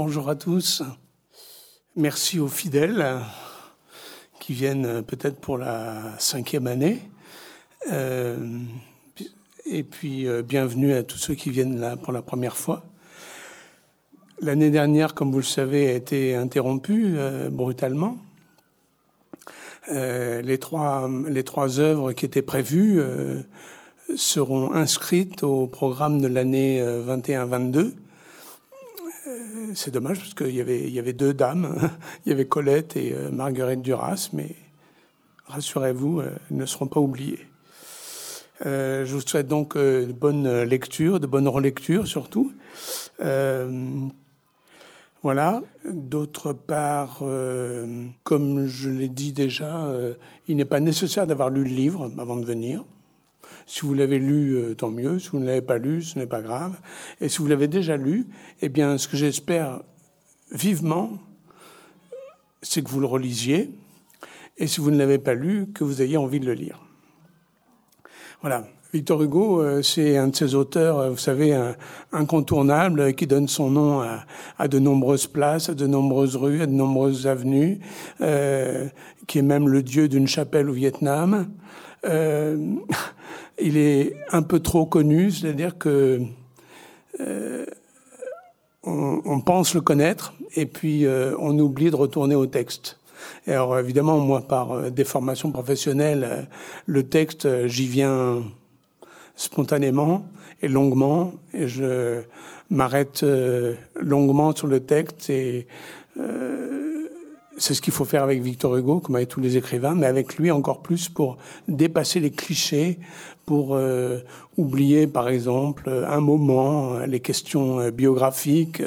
Bonjour à tous. Merci aux fidèles qui viennent peut-être pour la cinquième année. Euh, et puis euh, bienvenue à tous ceux qui viennent là pour la première fois. L'année dernière, comme vous le savez, a été interrompue euh, brutalement. les, trois, les trois œuvres qui étaient prévues seront inscrites au programme de l'année 21-22 c'est dommage parce qu'il y avait, y avait deux dames, il y avait Colette et euh, Marguerite Duras, mais rassurez-vous, euh, elles ne seront pas oubliées. Euh, je vous souhaite donc de bonnes lectures, de bonnes relectures surtout. voilà. D'autre part, comme je l'ai dit déjà, il n'est pas nécessaire d'avoir lu le livre avant de venir. Si vous l'avez lu, euh, tant mieux. Si vous ne l'avez pas lu, ce n'est pas grave. Et si vous l'avez déjà lu, eh bien, ce que j'espère vivement, c'est que vous le relisiez. Et si vous ne l'avez pas lu, que vous ayez envie de le lire. Voilà. Victor Hugo, euh, c'est un de ces auteurs, euh, vous savez, incontournables, qui donne son nom à, de nombreuses places, à de nombreuses rues, à de nombreuses avenues, qui est même le dieu d'une chapelle au Vietnam. il est un peu trop connu, c'est-à-dire que euh, on, pense le connaître et puis euh, on oublie de retourner au texte. Alors évidemment, moi, par euh, déformation professionnelle, le texte, j'y viens spontanément et longuement, et je m'arrête longuement sur le texte et c'est ce qu'il faut faire avec Victor Hugo, comme avec tous les écrivains, mais avec lui encore plus pour dépasser les clichés, pour euh, oublier, par exemple, un moment, euh, les questions euh, biographiques,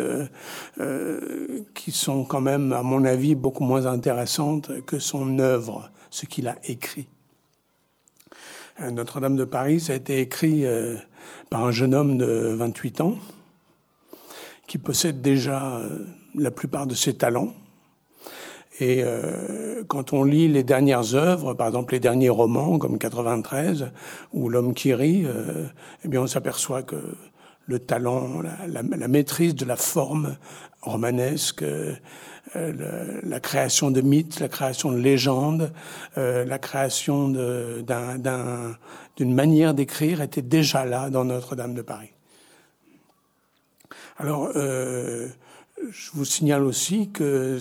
qui sont quand même, à mon avis, beaucoup moins intéressantes que son œuvre, ce qu'il a écrit. Notre-Dame de Paris, a été écrit par un jeune homme de 28 ans, qui possède déjà la plupart de ses talents, et euh, quand on lit les dernières œuvres, par exemple les derniers romans comme 93 ou L'homme qui rit, euh, eh bien on s'aperçoit que le talent, la, maîtrise de la forme romanesque, euh, la création de mythes, la création de légendes, euh, la création d'une manière d'écrire était déjà là dans Notre-Dame de Paris. Alors, euh, je vous signale aussi que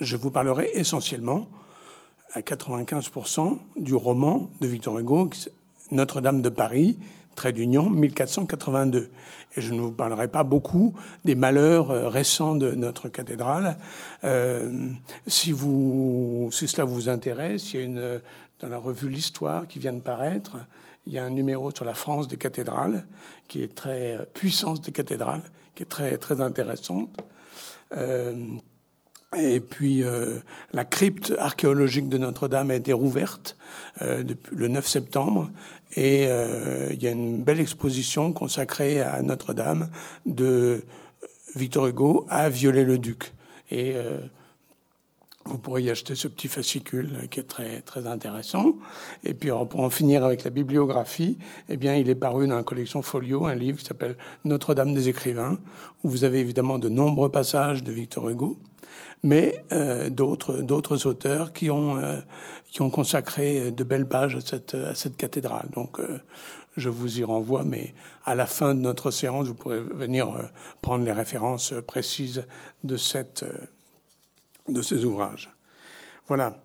je vous parlerai essentiellement, à 95%, du roman de Victor Hugo, Notre-Dame de Paris, trait d'union, 1482. Et je ne vous parlerai pas beaucoup des malheurs euh, récents de notre cathédrale. Euh, si, cela vous intéresse, il y a une, dans la revue L'Histoire qui vient de paraître, il y a un numéro sur la France des cathédrales, qui est très euh, puissance des cathédrales, qui est très, très intéressante. Et puis euh, la crypte archéologique de Notre-Dame a été rouverte euh, depuis le 9 septembre et euh, il y a une belle exposition consacrée à Notre-Dame de Victor Hugo à Viollet-le-Duc. Et euh, vous pourrez y acheter ce petit fascicule qui est très très intéressant. Et puis pour en finir avec la bibliographie, eh bien il est paru dans la collection Folio un livre qui s'appelle Notre-Dame des écrivains où vous avez évidemment de nombreux passages de Victor Hugo mais euh, d'autres auteurs qui ont euh, qui ont consacré de belles pages à cette à cette cathédrale. Donc euh, je vous y renvoie, mais à la fin de notre séance, vous pourrez venir prendre les références précises de cette de ces ouvrages. Voilà.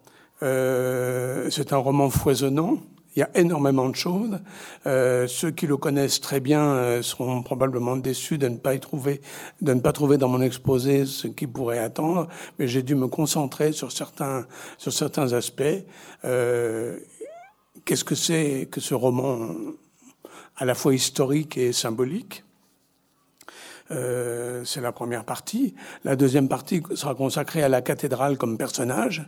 c'est un roman foisonnant il y a énormément de choses. Euh, ceux qui le connaissent très bien euh, seront probablement déçus de ne pas y trouver, de ne pas trouver dans mon exposé ce qu'ils pourraient attendre. Mais j'ai dû me concentrer sur certains, sur certains aspects. Euh, Qu'est-ce que c'est que ce roman à la fois historique et symbolique? Euh, C'est la première partie. La deuxième partie sera consacrée à la cathédrale comme personnage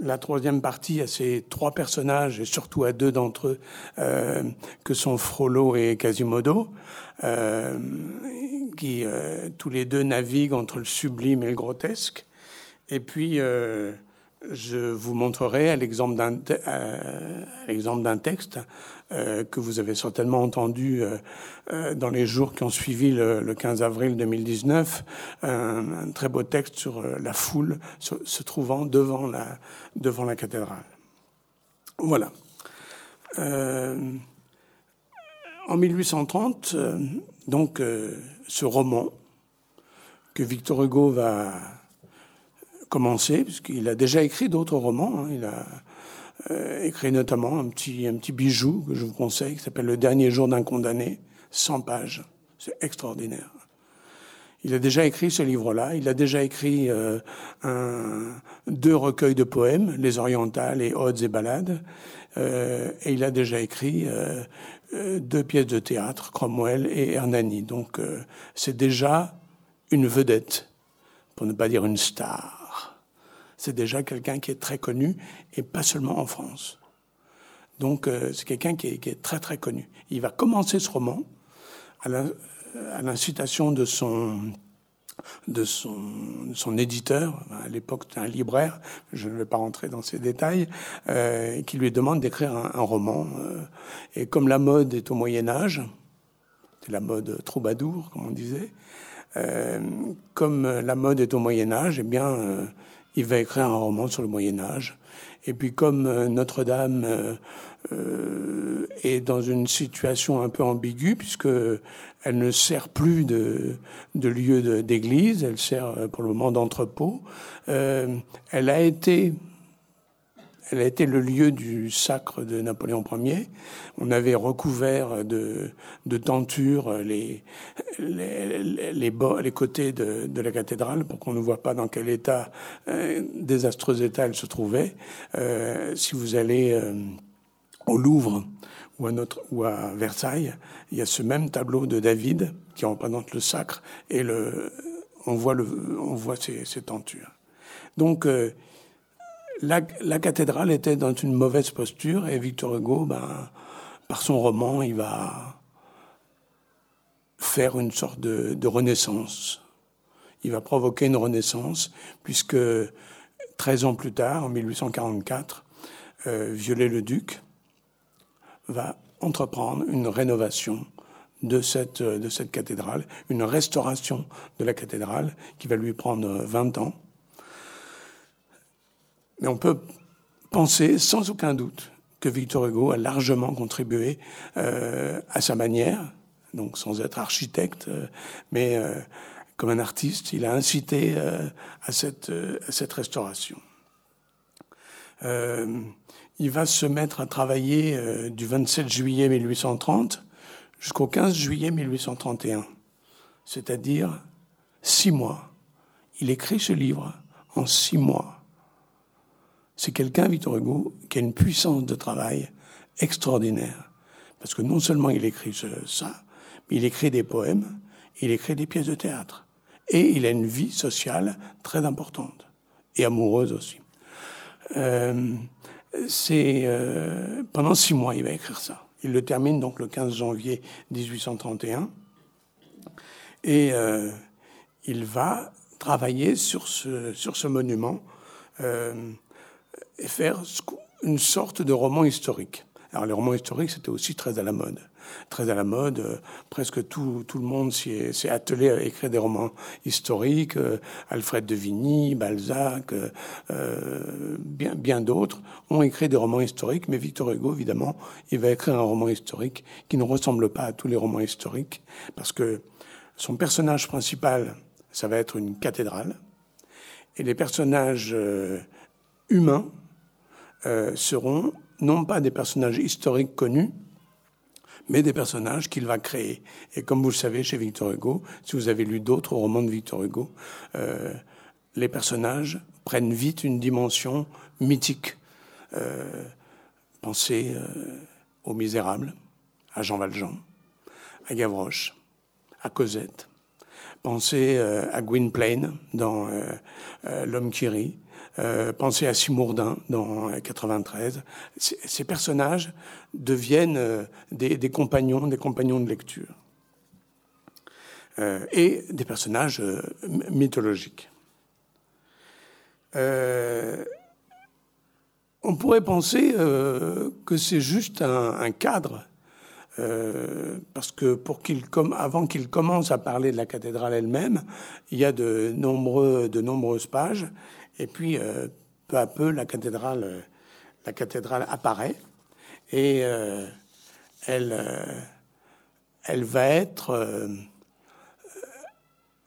la troisième partie à ces trois personnages, et surtout à deux d'entre eux, euh, que sont Frollo et Quasimodo, euh, qui euh, tous les deux naviguent entre le sublime et le grotesque. Et puis, je vous montrerai à l'exemple d'un d'un texte euh, que vous avez certainement entendu euh, euh, dans les jours qui ont suivi le, 15 avril 2019, un, très beau texte sur la foule se, trouvant devant la, devant la cathédrale. Voilà. en 1830, donc, ce roman que Victor Hugo va commencer, puisqu'il a déjà écrit d'autres romans. Hein. Il a écrit notamment un petit, un petit bijou que je vous conseille, qui s'appelle Le dernier jour d'un condamné, 100 pages. C'est extraordinaire. Il a déjà écrit ce livre-là. Il a déjà écrit euh, un, deux recueils de poèmes, Les Orientales et Odes et Ballades. Euh, et il a déjà écrit euh, euh deux pièces de théâtre, Cromwell et Hernani. Donc euh, c'est déjà une vedette, pour ne pas dire une star c'est déjà quelqu'un qui est très connu et pas seulement en France. Donc euh, c'est quelqu'un qui, est, très très connu. Il va commencer ce roman à l'incitation de son de son, son éditeur, à l'époque un libraire, je ne vais pas rentrer dans ces détails, euh, qui lui demande d'écrire un, roman. Euh, et comme la mode est au Moyen Âge, c'est la mode troubadour, comme on disait, comme la mode est au Moyen Âge, eh bien, il va écrire un roman sur le Moyen Âge. Et puis comme euh, Notre-Dame euh, euh, est dans une situation un peu ambiguë, puisque elle ne sert plus de, de lieu d'église, elle sert pour le moment d'entrepôt, elle a été elle a été le lieu du sacre de Napoléon Ier. On avait recouvert de, tentures les, les, côtés de, la cathédrale pour qu'on ne voit pas dans quel état, euh, désastreux état elle se trouvait. Euh, si vous allez euh, au Louvre ou à, notre, ou à Versailles, il y a ce même tableau de David qui représente le sacre et le, on voit, le, on voit ces tentures. Donc, la, cathédrale était dans une mauvaise posture et Victor Hugo, ben, par son roman, il va faire une sorte de, de renaissance. Il va provoquer une renaissance puisque 13 ans plus tard, en 1844, euh, Viollet-le-Duc va entreprendre une rénovation de cette, de cette cathédrale, une restauration de la cathédrale qui va lui prendre 20 ans. Mais on peut penser sans aucun doute que Victor Hugo a largement contribué euh, à sa manière, donc sans être architecte, euh, mais euh, comme un artiste, il a incité à cette, à cette restauration. il va se mettre à travailler du 27 juillet 1830 jusqu'au 15 juillet 1831, c'est-à-dire six mois. Il écrit ce livre en six mois c'est quelqu'un, Victor Hugo, qui a une puissance de travail extraordinaire. Parce que non seulement il écrit ça, mais il écrit des poèmes, il écrit des pièces de théâtre. Et il a une vie sociale très importante. Et amoureuse aussi. Euh, c'est euh, pendant six mois, il va écrire ça. Il le termine donc le 15 janvier 1831. Et euh, il va travailler sur ce, sur ce monument euh, et faire une sorte de roman historique. Alors les romans historiques, c'était aussi très à la mode. Très à la mode, euh, presque tout, tout le monde s'est attelé à écrire des romans historiques, euh, Alfred de Vigny, Balzac, euh, bien, bien d'autres ont écrit des romans historiques, mais Victor Hugo, évidemment, il va écrire un roman historique qui ne ressemble pas à tous les romans historiques, parce que son personnage principal, ça va être une cathédrale, et les personnages humains, euh, seront non pas des personnages historiques connus, mais des personnages qu'il va créer. Et comme vous le savez chez Victor Hugo, si vous avez lu d'autres romans de Victor Hugo, euh, les personnages prennent vite une dimension mythique. Euh, pensez aux Misérables, à Jean Valjean, à Gavroche, à Cosette. Pensez à Gwynplaine dans L'homme qui rit, euh, pensez à Simourdin dans 93. Ces personnages deviennent euh, des, compagnons, des compagnons de lecture. Euh, et des personnages euh, mythologiques. on pourrait penser euh, que c'est juste un, cadre, euh, parce que pour qu'il avant qu'il commence à parler de la cathédrale elle-même, il y a de, nombreux, de nombreuses pages, et puis euh, peu à peu la cathédrale, la cathédrale apparaît, et elle, elle va être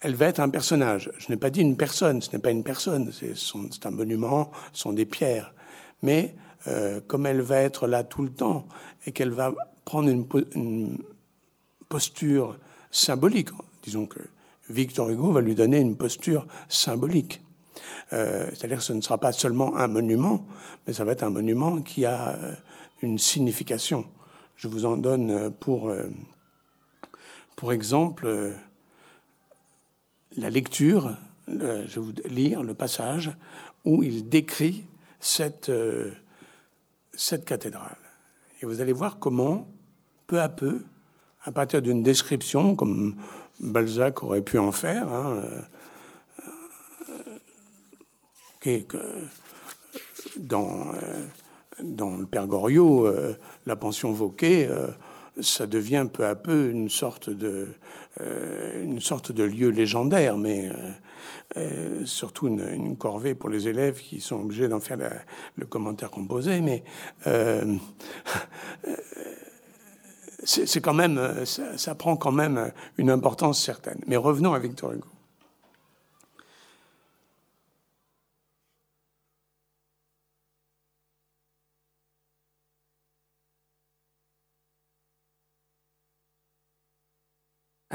elle va être un personnage. Je n'ai pas dit une personne, ce n'est pas une personne, c'est un monument, ce sont des pierres mais euh, comme elle va être là tout le temps et qu'elle va prendre une, posture symbolique, disons que Victor Hugo va lui donner une posture symbolique. Euh, c'est-à-dire que ce ne sera pas seulement un monument, mais ça va être un monument qui a euh, une signification. Je vous en donne pour, pour exemple la lecture, je vais vous lire le passage où il décrit cette, euh, cette cathédrale. Et vous allez voir comment, peu à peu, à partir d'une description, comme Balzac aurait pu en faire, hein, euh, dans, euh, le Père Goriot, la pension Vauquet, ça devient peu à peu une sorte de, de lieu légendaire, mais euh, surtout une, corvée pour les élèves qui sont obligés d'en faire le commentaire composé, mais euh, c'est quand même, ça, prend quand même une importance certaine. Mais revenons à Victor Hugo.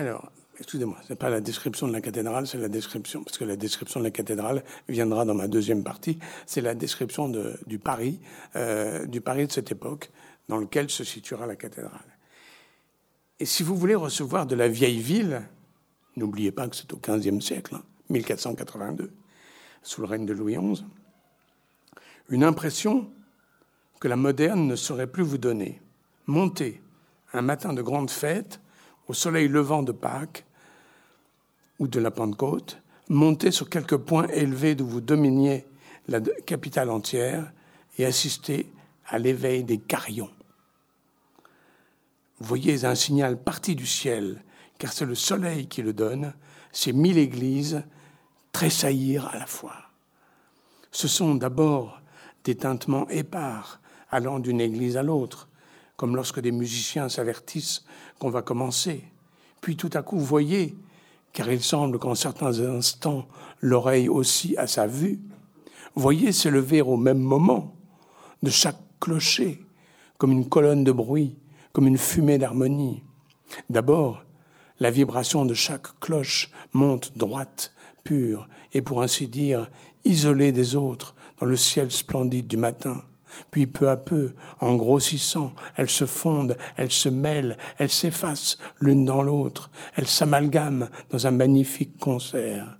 Alors, excusez-moi, ce n'est pas la description de la cathédrale, c'est la description, parce que la description de la cathédrale viendra dans ma deuxième partie, c'est la description du Paris, euh, du Paris de cette époque, dans lequel se situera la cathédrale. Et si vous voulez recevoir de la vieille ville, n'oubliez pas que c'est au XVe siècle, 1482, hein, sous le règne de Louis XI, une impression que la moderne ne saurait plus vous donner. Montez un matin de grande fête au soleil levant de Pâques ou de la Pentecôte, montez sur quelques points élevés d'où vous dominiez la capitale entière et assistez à l'éveil des carillons. Voyez un signal parti du ciel, car c'est le soleil qui le donne, ces mille églises tressaillir à la fois. Ce sont d'abord des tintements épars allant d'une église à l'autre, comme lorsque des musiciens s'avertissent qu'on va commencer. Puis tout à coup, voyez, car il semble qu'en certains instants, l'oreille aussi a sa vue, voyez s'élever au même moment, de chaque clocher, comme une colonne de bruit, comme une fumée d'harmonie. D'abord, la vibration de chaque cloche monte droite, pure, et pour ainsi dire, isolée des autres dans le ciel splendide du matin. Puis peu à peu, en grossissant, elles se fondent, elles se mêlent, elles s'effacent l'une dans l'autre, elles s'amalgament dans un magnifique concert.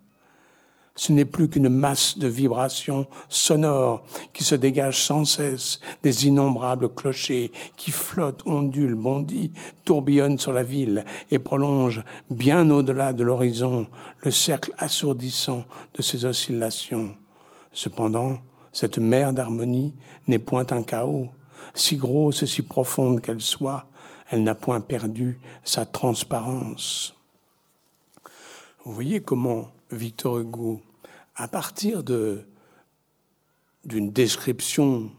Ce n'est plus qu'une masse de vibrations sonores qui se dégagent sans cesse des innombrables clochers qui flottent, ondulent, bondissent, tourbillonnent sur la ville et prolongent bien au-delà de l'horizon le cercle assourdissant de ces oscillations. Cependant, cette mer d'harmonie n'est point un chaos. Si grosse si profonde qu'elle soit, elle n'a point perdu sa transparence. Vous voyez comment Victor Hugo, à partir de d'une description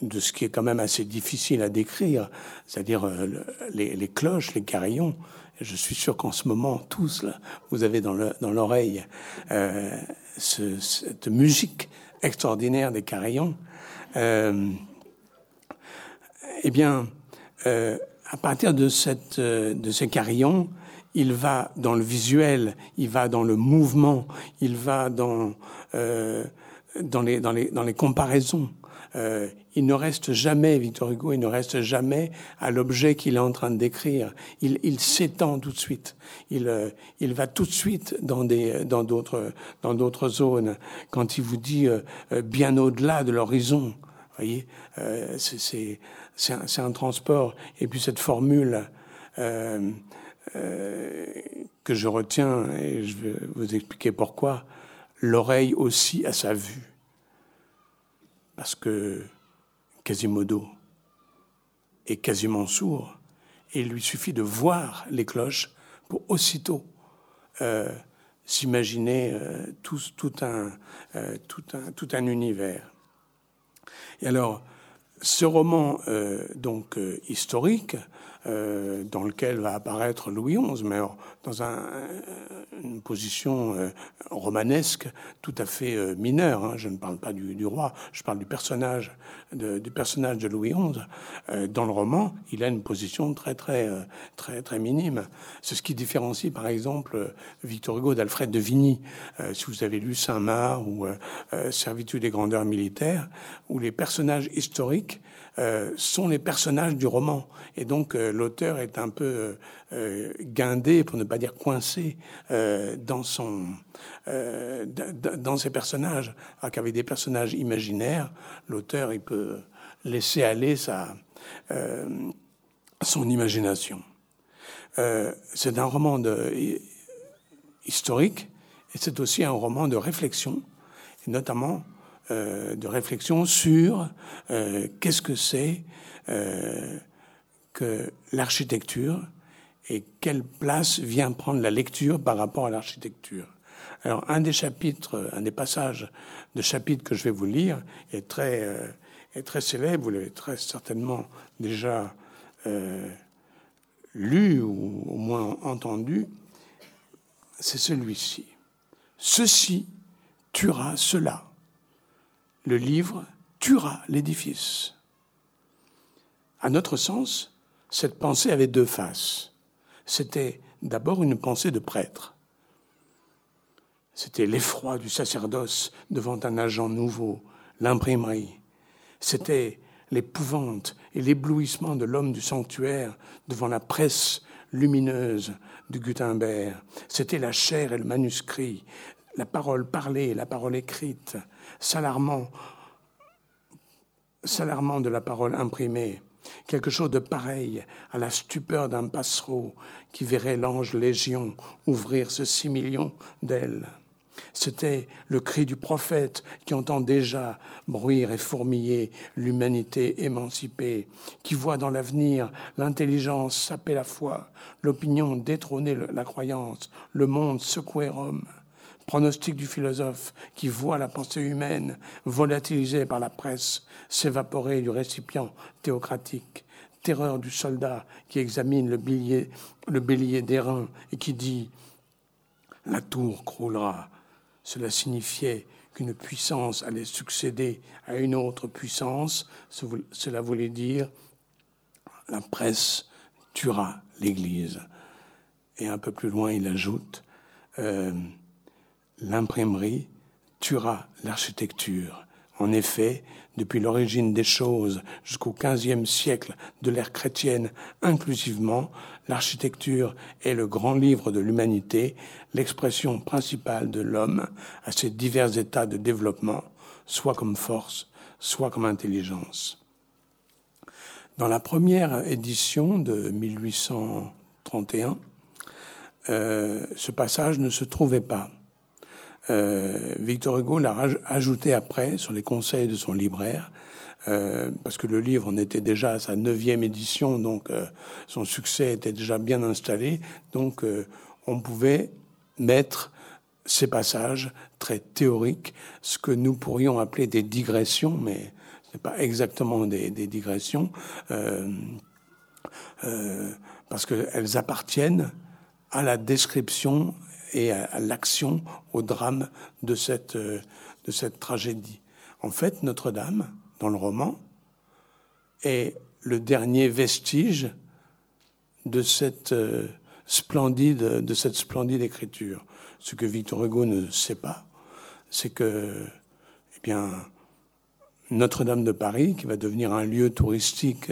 de ce qui est quand même assez difficile à décrire, c'est-à-dire euh, les, cloches, les carillons. Je suis sûr qu'en ce moment, tous, là, vous avez dans l'oreille euh, cette musique extraordinaire des carillons, euh, eh bien, euh, à partir de, cette, euh, de ces carillons, il va dans le visuel, il va dans le mouvement, il va dans, euh, dans, les, dans, les, dans les comparaisons. Euh, il ne reste jamais, Victor Hugo, il ne reste jamais à l'objet qu'il est en train de décrire. Il, il s'étend tout de suite. Il, euh, il va tout de suite dans des, dans d'autres, dans d'autres zones. Quand il vous dit euh, bien au-delà de l'horizon, voyez, c'est, c'est, c'est, un, un, transport. Et puis cette formule que je retiens, et je vais vous expliquer pourquoi, l'oreille aussi a sa vue parce que Quasimodo est quasiment sourd et il lui suffit de voir les cloches pour aussitôt euh, s'imaginer euh, tout, un, euh, tout, un, tout, un, univers. Et alors, ce roman donc historique euh, dans lequel va apparaître Louis XI, mais dans un, une position euh, romanesque tout à fait euh, mineure. Hein. Je ne parle pas du, roi, je parle du personnage de, du personnage de Louis XI. dans le roman, il a une position très très très très minime. C'est ce qui différencie, par exemple, Victor Hugo d'Alfred de Vigny. si vous avez lu Saint-Marc ou Servitude des grandeurs militaires, où les personnages historiques euh, sont les personnages du roman. Et donc euh, l'auteur est un peu euh, guindé, pour ne pas dire coincé, dans, son, dans ses personnages. Alors qu'avec des personnages imaginaires, l'auteur il peut laisser aller sa, son imagination. c'est un roman de, historique et c'est aussi un roman de réflexion, notamment euh, de réflexion sur euh, qu'est-ce que c'est euh, que l'architecture et quelle place vient prendre la lecture par rapport à l'architecture. Alors, un des chapitres, un des passages de chapitre que je vais vous lire est très, est très célèbre, vous l'avez très certainement déjà lu ou au moins entendu, c'est celui-ci. Ceci tuera cela le livre tuera l'édifice. À notre sens, cette pensée avait deux faces. C'était d'abord une pensée de prêtre. C'était l'effroi du sacerdoce devant un agent nouveau, l'imprimerie. C'était l'épouvante et l'éblouissement de l'homme du sanctuaire devant la presse lumineuse du Gutenberg. C'était la chair et le manuscrit, la parole parlée et la parole écrite, s'alarmant, de la parole imprimée, quelque chose de pareil à la stupeur d'un passereau qui verrait l'ange Légion ouvrir ce six millions d'ailes. C'était le cri du prophète qui entend déjà bruire et fourmiller l'humanité émancipée, qui voit dans l'avenir l'intelligence saper la foi, l'opinion détrôner la croyance, le monde secouer Rome pronostic du philosophe qui voit la pensée humaine volatilisée par la presse s'évaporer du récipient théocratique, terreur du soldat qui examine le, billet, le bélier d'airain et qui dit La tour croulera. Cela signifiait qu'une puissance allait succéder à une autre puissance. Cela voulait dire la presse tuera l'Église. Et un peu plus loin, il ajoute euh, l'imprimerie tuera l'architecture. En effet, depuis l'origine des choses jusqu'au XVe siècle de l'ère chrétienne inclusivement, l'architecture est le grand livre de l'humanité, l'expression principale de l'homme à ses divers états de développement, soit comme force, soit comme intelligence. Dans la première édition de 1831, euh, ce passage ne se trouvait pas. Euh, Victor Hugo l'a ajouté après sur les conseils de son libraire, euh, parce que le livre en était déjà à sa neuvième édition, donc euh, son succès était déjà bien installé, donc on pouvait mettre ces passages très théoriques, ce que nous pourrions appeler des digressions, mais ce n'est pas exactement des, des digressions, parce qu'elles appartiennent à la description et à, l'action, au drame de cette, euh, de cette tragédie. En fait, Notre-Dame, dans le roman, est le dernier vestige de cette euh, splendide, de cette splendide écriture. Ce que Victor Hugo ne sait pas, c'est que, eh bien, Notre-Dame de Paris, qui va devenir un lieu touristique,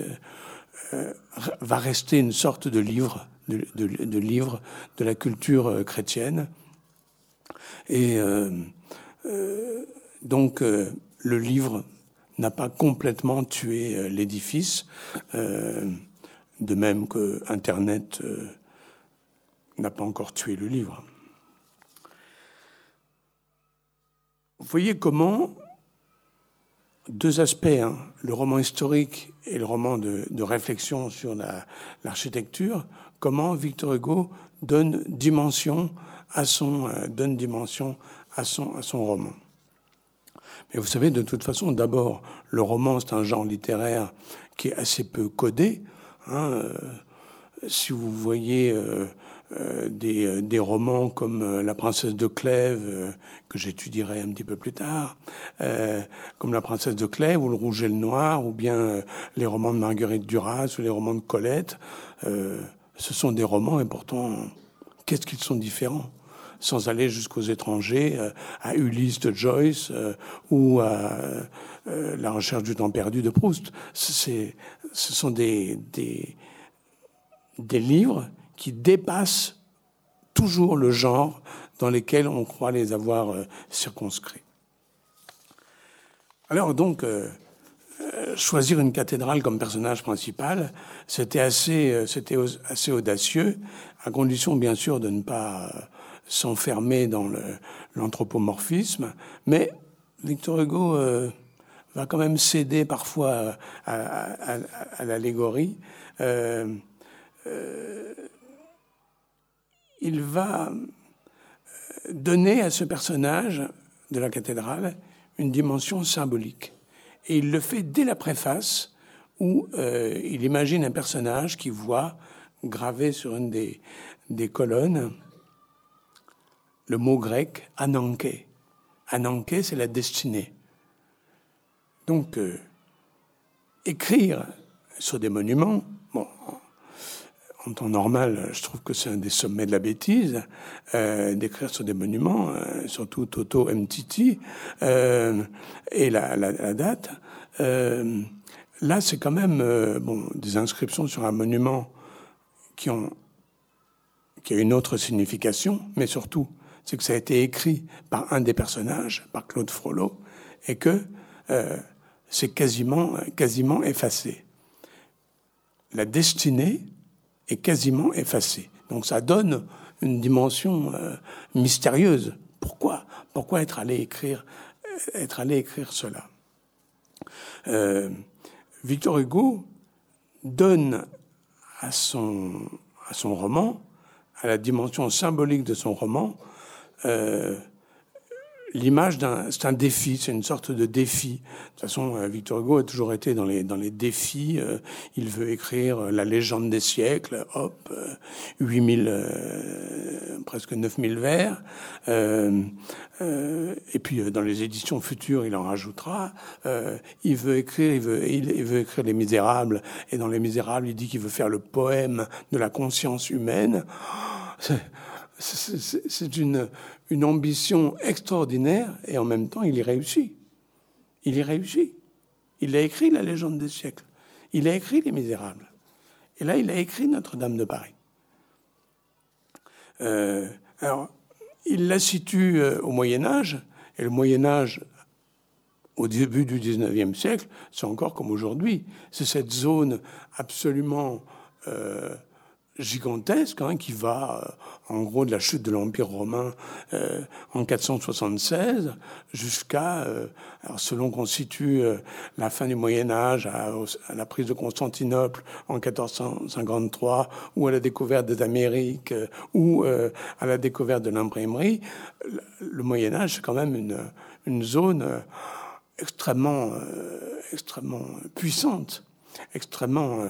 euh, va rester une sorte de livre de, livres de la culture euh, chrétienne. Et euh, euh, donc le livre n'a pas complètement tué l'édifice, de même que Internet n'a pas encore tué le livre. Vous voyez comment, deux aspects, hein, le roman historique et le roman de, réflexion sur l'architecture, comment Victor Hugo donne dimension à son, euh, donne dimension à son, à son roman. Mais vous savez, de toute façon, d'abord, le roman, c'est un genre littéraire qui est assez peu codé. Hein, euh, si vous voyez euh, euh, des, des, romans comme La princesse de Clèves, que j'étudierai un petit peu plus tard, comme La princesse de Clèves ou Le rouge et le noir, ou bien les romans de Marguerite Duras ou les romans de Colette, ce sont des romans et pourtant, qu'est-ce qu'ils sont différents? Sans aller jusqu'aux étrangers, à Ulysse de Joyce ou à La recherche du temps perdu de Proust. Ce sont des, des, livres qui dépassent toujours le genre dans lesquels on croit les avoir euh, circonscrits. Alors donc, euh, euh, choisir une cathédrale comme personnage principal, c'était assez, c'était assez audacieux, à condition bien sûr de ne pas s'enfermer dans l'anthropomorphisme, mais Victor Hugo va quand même céder parfois à, l'allégorie. Euh, il va euh, donner à ce personnage de la cathédrale une dimension symbolique. Et il le fait dès la préface où euh, il imagine un personnage qui voit gravé sur une des, colonnes le mot grec ananké. Ananké, c'est la destinée. Donc, écrire sur des monuments, en temps normal, je trouve que c'est un des sommets de la bêtise, euh, d'écrire sur des monuments, euh, surtout Toto MTT, euh, et la, la, date. Euh, là, c'est quand même bon, des inscriptions sur un monument qui ont qui a une autre signification, mais surtout, c'est que ça a été écrit par un des personnages, par Claude Frollo, et que c'est quasiment, quasiment effacé. La destinée est quasiment effacé. Donc ça donne une dimension euh, mystérieuse. Pourquoi? Pourquoi être allé écrire, euh, être allé écrire cela? Euh, Victor Hugo donne à son, à son roman, à la dimension symbolique de son roman, l'image c'est un défi, c'est une sorte de défi. De toute façon, euh, Victor Hugo a toujours été dans les dans les défis. Euh, il veut écrire euh, la légende des siècles, hop, 8000, presque 9000 vers. et puis dans les éditions futures, il en rajoutera. il veut écrire, il veut, il, veut écrire Les Misérables, et dans Les Misérables, il dit qu'il veut faire le poème de la conscience humaine. C'est une, une ambition extraordinaire et en même temps, il y réussit. Il y réussit. Il a écrit La légende des siècles. Il a écrit Les Misérables. Et là, il a écrit Notre-Dame de Paris. Euh, alors, il la situe euh, au Moyen Âge, et le Moyen Âge, au début du XIXe siècle, c'est encore comme aujourd'hui. C'est cette zone absolument euh, gigantesque hein, qui va euh, en gros de la chute de l'Empire romain euh, en 476 jusqu'à, euh, selon qu'on situe euh, la fin du Moyen Âge à, la prise de Constantinople en 1453 ou à la découverte des Amériques ou à la découverte de l'imprimerie, le Moyen Âge c'est quand même une, une zone extrêmement, extrêmement puissante, extrêmement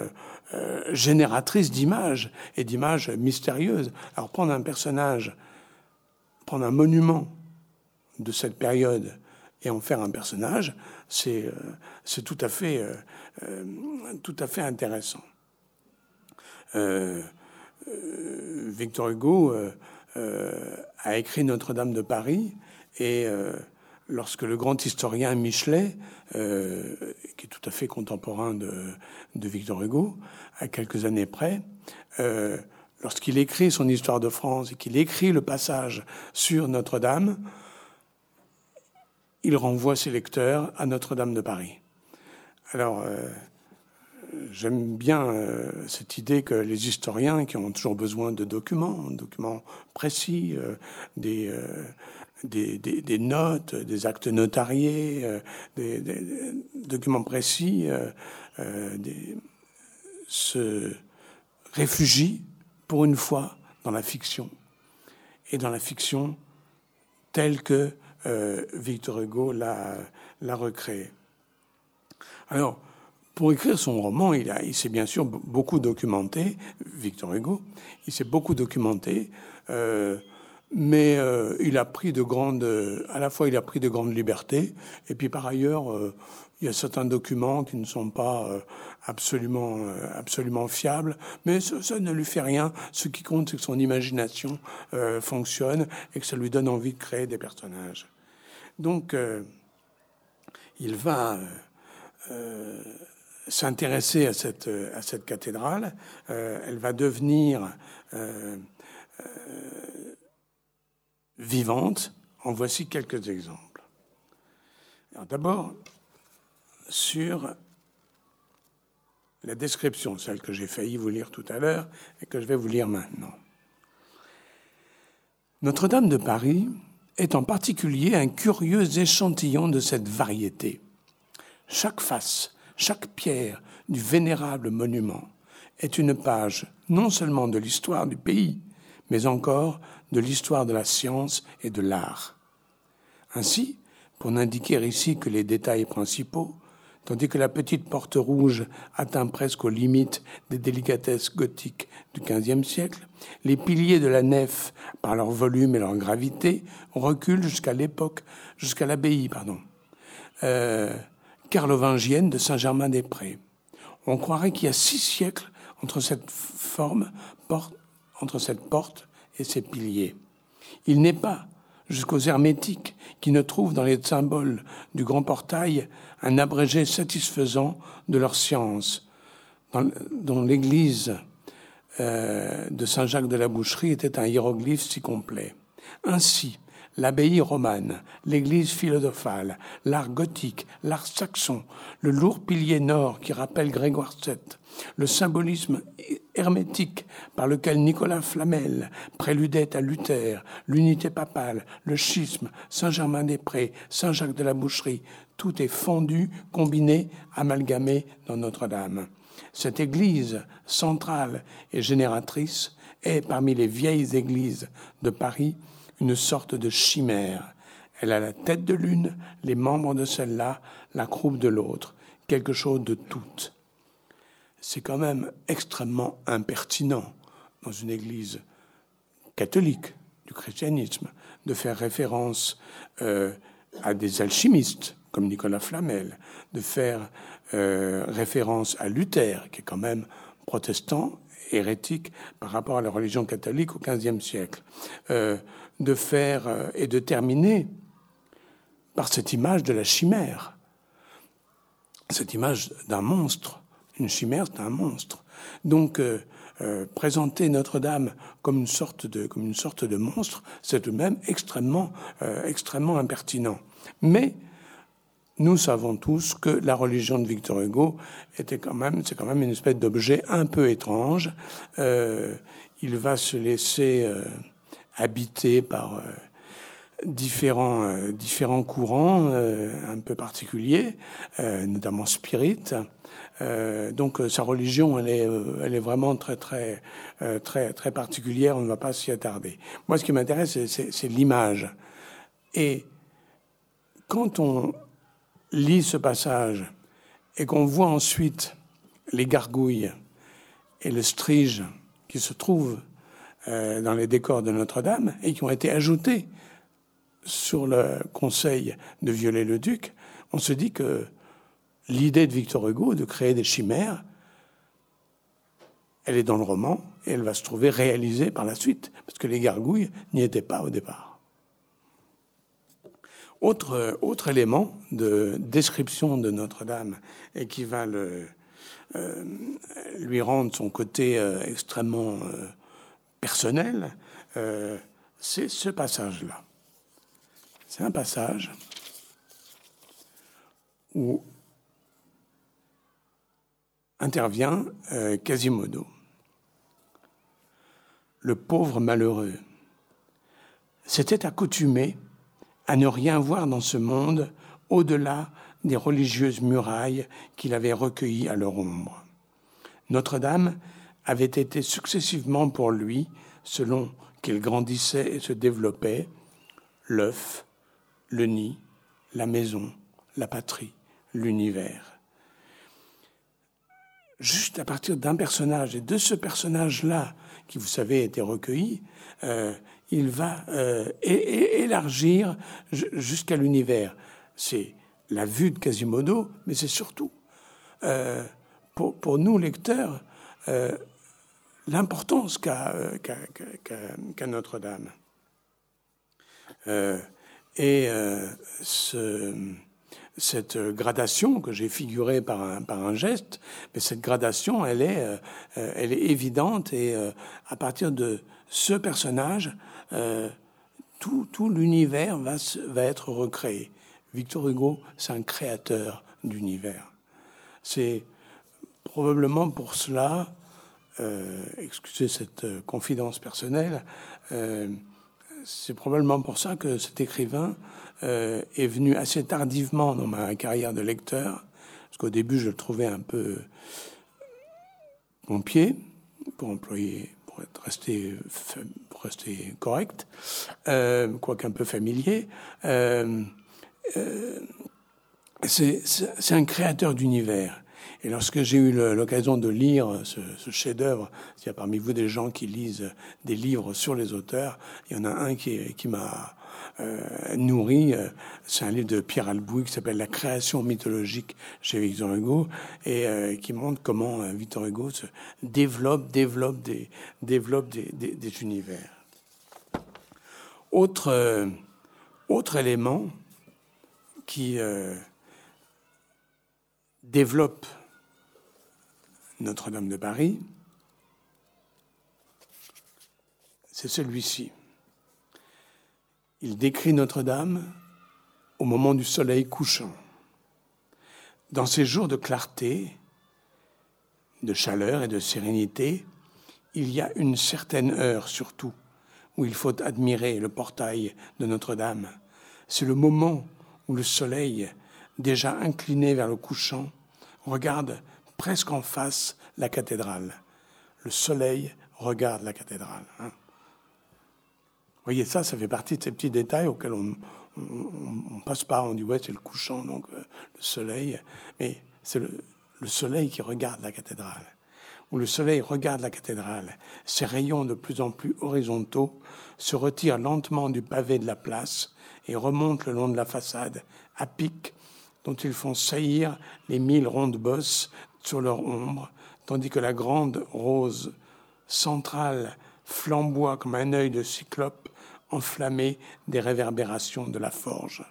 euh, génératrice d'images et d'images mystérieuses. Alors prendre un personnage, prendre un monument de cette période et en faire un personnage, c'est euh, euh, tout à fait intéressant. Victor Hugo a écrit Notre-Dame de Paris et lorsque le grand historien Michelet, euh, qui est tout à fait contemporain de, Victor Hugo, à quelques années près, euh, lorsqu'il écrit son histoire de France et qu'il écrit le passage sur Notre-Dame, il renvoie ses lecteurs à Notre-Dame de Paris. Alors, euh, j'aime bien cette idée que les historiens qui ont toujours besoin de documents, documents précis, des des, notes, des actes notariés, des, documents précis, se réfugie pour une fois dans la fiction. Et dans la fiction telle que Victor Hugo l'a recréée. Alors, pour écrire son roman, il, il s'est bien sûr beaucoup documenté, Victor Hugo, il s'est beaucoup documenté, euh, mais euh, il a pris de grandes, à la fois il a pris de grandes libertés, et puis par ailleurs, euh, il y a certains documents qui ne sont pas absolument, absolument fiables, mais ça, ça, ne lui fait rien. Ce qui compte, c'est que son imagination fonctionne et que ça lui donne envie de créer des personnages. Donc, il va s'intéresser à cette, à cette cathédrale. Euh, elle va devenir euh, euh, vivante. En voici quelques exemples. D'abord, sur la description, celle que j'ai failli vous lire tout à l'heure et que je vais vous lire maintenant. Notre-Dame de Paris est en particulier un curieux échantillon de cette variété. Chaque face chaque pierre du vénérable monument est une page non seulement de l'histoire du pays, mais encore de l'histoire de la science et de l'art. Ainsi, pour n'indiquer ici que les détails principaux, tandis que la petite porte rouge atteint presque aux limites des délicatesses gothiques du XVe siècle, les piliers de la nef, par leur volume et leur gravité, reculent jusqu'à l'époque, jusqu'à l'abbaye, pardon. Euh, carlovingienne de Saint-Germain-des-Prés. On croirait qu'il y a six siècles entre cette forme, entre cette porte et ses piliers. Il n'est pas, jusqu'aux hermétiques, qui ne trouvent dans les symboles du grand portail un abrégé satisfaisant de leur science, dont l'église euh, de Saint-Jacques de la Boucherie était un hiéroglyphe si complet. Ainsi, l'abbaye romane, l'église philosophale, l'art gothique, l'art saxon, le lourd pilier nord qui rappelle Grégoire VII, le symbolisme hermétique par lequel Nicolas Flamel préludait à Luther, l'unité papale, le schisme, Saint-Germain-des-Prés, Saint-Jacques de la Boucherie, tout est fondu, combiné, amalgamé dans Notre-Dame. Cette église centrale et génératrice est parmi les vieilles églises de Paris une sorte de chimère. Elle a la tête de l'une, les membres de celle-là, la croupe de l'autre, quelque chose de tout. C'est quand même extrêmement impertinent dans une église catholique du christianisme de faire référence euh, à des alchimistes comme Nicolas Flamel, de faire euh, référence à Luther, qui est quand même protestant, hérétique par rapport à la religion catholique au XVe siècle. Euh, de faire et de terminer par cette image de la chimère, cette image d'un monstre. Une chimère, c'est un monstre. Donc, euh, euh, présenter Notre-Dame comme une sorte de comme une sorte de monstre, c'est tout de même extrêmement extrêmement impertinent. Mais nous savons tous que la religion de Victor Hugo était quand même, c'est quand même une espèce d'objet un peu étrange. il va se laisser habité par euh, différents, euh, différents courants euh, un peu particuliers, notamment spirit. donc sa religion, elle est, elle est vraiment très, très, très, très particulière. On ne va pas s'y attarder. Moi, ce qui m'intéresse, c'est l'image. Et quand on lit ce passage et qu'on voit ensuite les gargouilles et le strige qui se trouvent euh, dans les décors de Notre-Dame et qui ont été ajoutés sur le conseil de Viollet-le-Duc, on se dit que l'idée de Victor Hugo de créer des chimères, elle est dans le roman et elle va se trouver réalisée par la suite, parce que les gargouilles n'y étaient pas au départ. Autre, autre élément de description de Notre-Dame et qui va euh, lui rendre son côté euh, extrêmement personnel, euh, c'est ce passage-là. C'est un passage où intervient euh, Quasimodo, le pauvre malheureux. S'était accoutumé à ne rien voir dans ce monde au-delà des religieuses murailles qu'il avait recueillies à leur ombre. Notre-Dame avait été successivement pour lui, selon qu'il grandissait et se développait, l'œuf, le nid, la maison, la patrie, l'univers. Juste à partir d'un personnage et de ce personnage-là, qui vous savez était recueilli, euh, il va euh, élargir jusqu'à l'univers. C'est la vue de Quasimodo, mais c'est surtout euh, pour, nous lecteurs l'importance qu'a qu Notre-Dame. Et ce, cette gradation que j'ai figurée par un, geste, mais cette gradation, elle est, elle est évidente et à partir de ce personnage, tout, l'univers va, va être recréé. Victor Hugo, c'est un créateur d'univers. C'est probablement pour cela, euh, excusez cette euh, confidence personnelle, euh, c'est probablement pour ça que cet écrivain est venu assez tardivement dans ma carrière de lecteur, parce qu'au début je le trouvais un peu pompier, pour employer, pour rester correct, quoique un peu familier. Euh, c'est un créateur d'univers. Et lorsque j'ai eu l'occasion de lire ce, chef-d'œuvre, s'il y a parmi vous des gens qui lisent des livres sur les auteurs, il y en a un qui, m'a euh, nourri. C'est un livre de Pierre Albouy qui s'appelle La création mythologique chez Victor Hugo et euh, qui montre comment euh, Victor Hugo se développe, développe des, développe des, univers. Autre, euh, autre élément, qui euh, développe Notre-Dame de Paris, c'est celui-ci. Il décrit Notre-Dame au moment du soleil couchant. Dans ces jours de clarté, de chaleur et de sérénité, il y a une certaine heure surtout où il faut admirer le portail de Notre-Dame. C'est le moment où le soleil, déjà incliné vers le couchant, regarde presque en face la cathédrale. Le soleil regarde la cathédrale. Hein. Vous voyez, ça, ça fait partie de ces petits détails auxquels on ne passe pas. On dit, ouais, c'est le couchant, donc euh, le soleil. Mais c'est le, le soleil qui regarde la cathédrale. Où le soleil regarde la cathédrale, ses rayons de plus en plus horizontaux se retirent lentement du pavé de la place et remontent le long de la façade, à pic, dont ils font saillir les mille rondes bosses sur leur ombre, tandis que la grande rose centrale flamboie comme un œil de cyclope enflammé des réverbérations de la forge.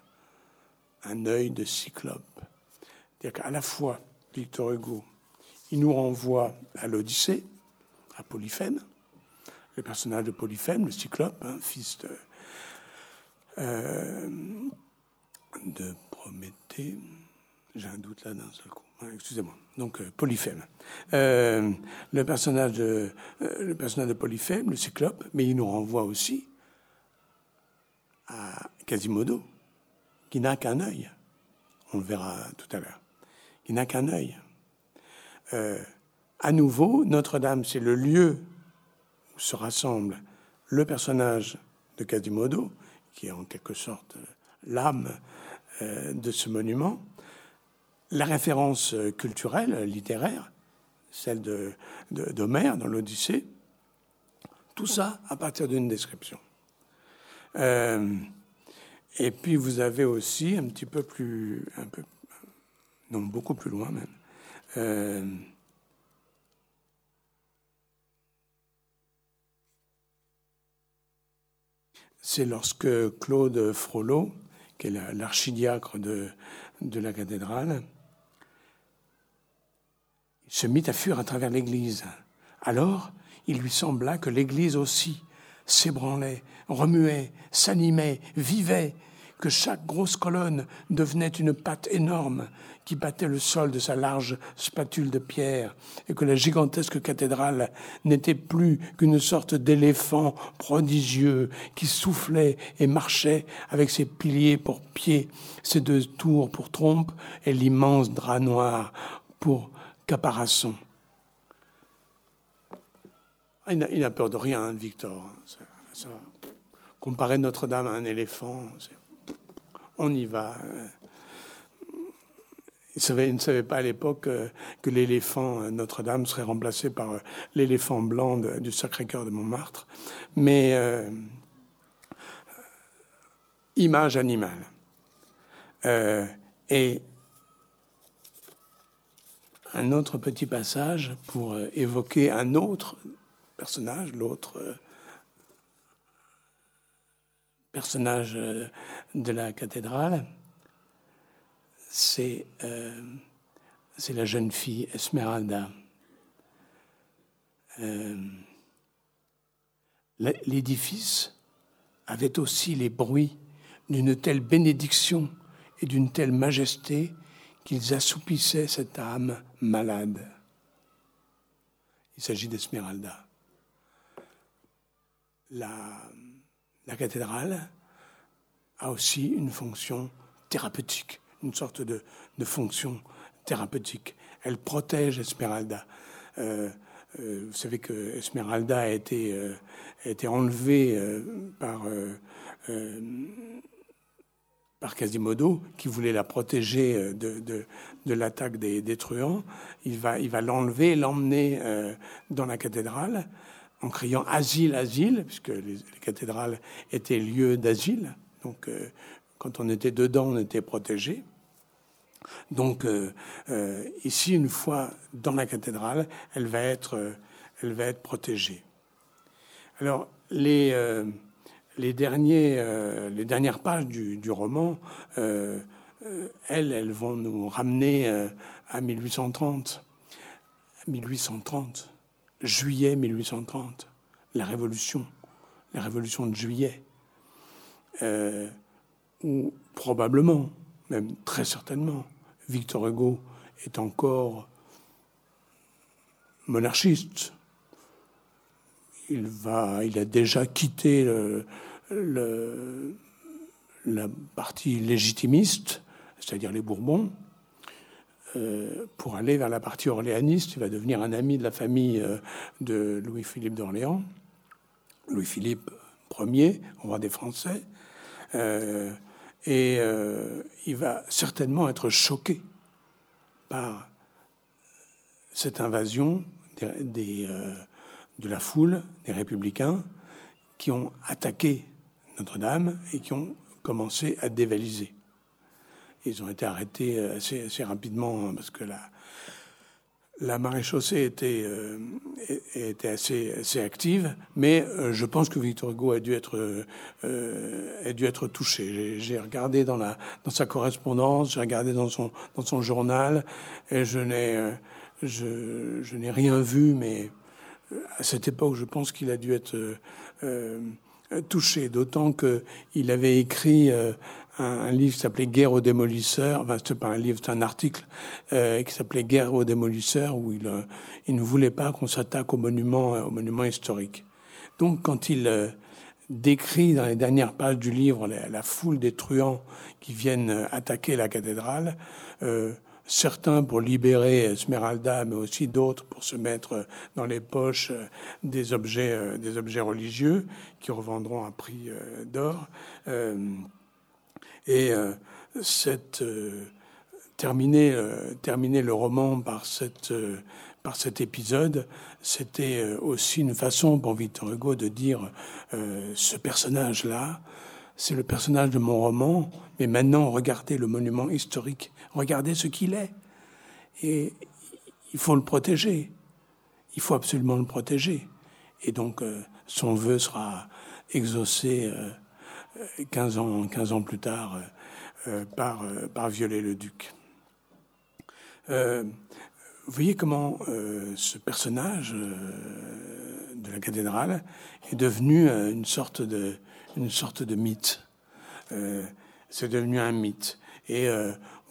Un œil de cyclope. C'est-à-dire qu'à la fois, Victor Hugo, il nous renvoie à l'Odyssée, à Polyphème, le personnage de Polyphème, le cyclope, hein, fils euh, de Prométhée. J'ai un doute là d'un seul coup. Excusez-moi. Donc euh, Polyphème. Euh, le personnage de le Polyphème, le Cyclope, mais il nous renvoie aussi à Quasimodo, qui n'a qu'un œil. On le verra tout à l'heure. Qui n'a qu'un œil. à nouveau, Notre-Dame, c'est le lieu où se rassemble le personnage de Quasimodo qui est en quelque sorte l'âme euh, de ce monument, la référence culturelle, littéraire, celle d'Homère de, dans l'Odyssée, tout ça à partir d'une description. Euh, et puis vous avez aussi un petit peu plus, non beaucoup plus loin même, euh, c'est lorsque Claude Frollo, qui est l'archidiacre de, de la cathédrale, se mit à fuir à travers l'église. Alors, il lui sembla que l'église aussi s'ébranlait, remuait, s'animait, vivait, que chaque grosse colonne devenait une patte énorme qui battait le sol de sa large spatule de pierre, et que la gigantesque cathédrale n'était plus qu'une sorte d'éléphant prodigieux qui soufflait et marchait avec ses piliers pour pieds, ses deux tours pour trompe et l'immense drap noir pour caparaçon. Ah, il n'a peur de rien, Victor. Comparer Notre-Dame à un éléphant, on y va. Il, ne savait pas à l'époque euh, que l'éléphant euh, Notre-Dame serait remplacé par euh, l'éléphant blanc du Sacré-Cœur de Montmartre. Mais image animale. et un autre petit passage pour évoquer un autre personnage, l'autre personnage de la cathédrale euh, c'est la jeune fille Esmeralda. Euh, l'édifice avait aussi les bruits d'une telle bénédiction et d'une telle majesté qu'ils assoupissaient cette âme malade. Il s'agit d'Esmeralda. La, cathédrale a aussi une fonction thérapeutique une sorte de, fonction thérapeutique. Elle protège Esmeralda. Euh, euh, vous savez que Esmeralda a été, euh, a été enlevée par, par Quasimodo, qui voulait la protéger de, de, l'attaque des, des, truands. Il va, il va l'enlever, l'emmener dans la cathédrale en criant asile, asile, puisque les, les cathédrales étaient lieux d'asile. Donc, quand on était dedans, on était protégé. Donc euh, euh, ici, une fois dans la cathédrale, elle va être, euh, elle va être protégée. Alors les, les, derniers, les dernières pages du, roman, elles, elles vont nous ramener à 1830. 1830, juillet 1830, la révolution, la révolution de juillet, ou probablement, même très certainement, Victor Hugo est encore monarchiste. Il, va, il a déjà quitté la partie légitimiste, c'est-à-dire les Bourbons, euh, pour aller vers la partie orléaniste. Il va devenir un ami de la famille euh, de Louis-Philippe d'Orléans, Louis-Philippe Ier, roi des Français. Euh, et il va certainement être choqué par cette invasion des, de la foule, des républicains, qui ont attaqué Notre-Dame et qui ont commencé à dévaliser. Ils ont été arrêtés assez, assez rapidement parce que la, la maréchaussée était, euh, était assez, assez, active, mais euh, je pense que Victor Hugo a dû être, euh, a dû être touché. J'ai regardé dans, la, dans sa correspondance, j'ai regardé dans son, dans son journal, et je n'ai je, rien vu, mais à cette époque, je pense qu'il a dû être touché, d'autant qu'il avait écrit un, livre qui s'appelait Guerre aux démolisseurs. Enfin, c'est pas un livre, c'est un article euh, qui s'appelait Guerre aux démolisseurs, où il, euh, il ne voulait pas qu'on s'attaque aux monuments, euh, aux monuments historiques. Donc, quand il euh, décrit dans les dernières pages du livre la, la foule des truands qui viennent attaquer la cathédrale, certains pour libérer Esmeralda, mais aussi d'autres pour se mettre dans les poches des objets, objets religieux qui revendront à prix d'or. Et euh, cette, euh, terminer, euh, terminer le roman par cet épisode, c'était aussi une façon pour Victor Hugo de dire ce personnage-là, c'est le personnage de mon roman, mais maintenant regardez le monument historique, regardez ce qu'il est. Et il faut le protéger. Il faut absolument le protéger. Et donc, son vœu sera exaucé 15 ans, 15 ans plus tard, euh, euh, par, euh, par Viollet-le-Duc. vous voyez comment ce personnage de la cathédrale est devenu une sorte de, une sorte de mythe. c'est devenu un mythe. Et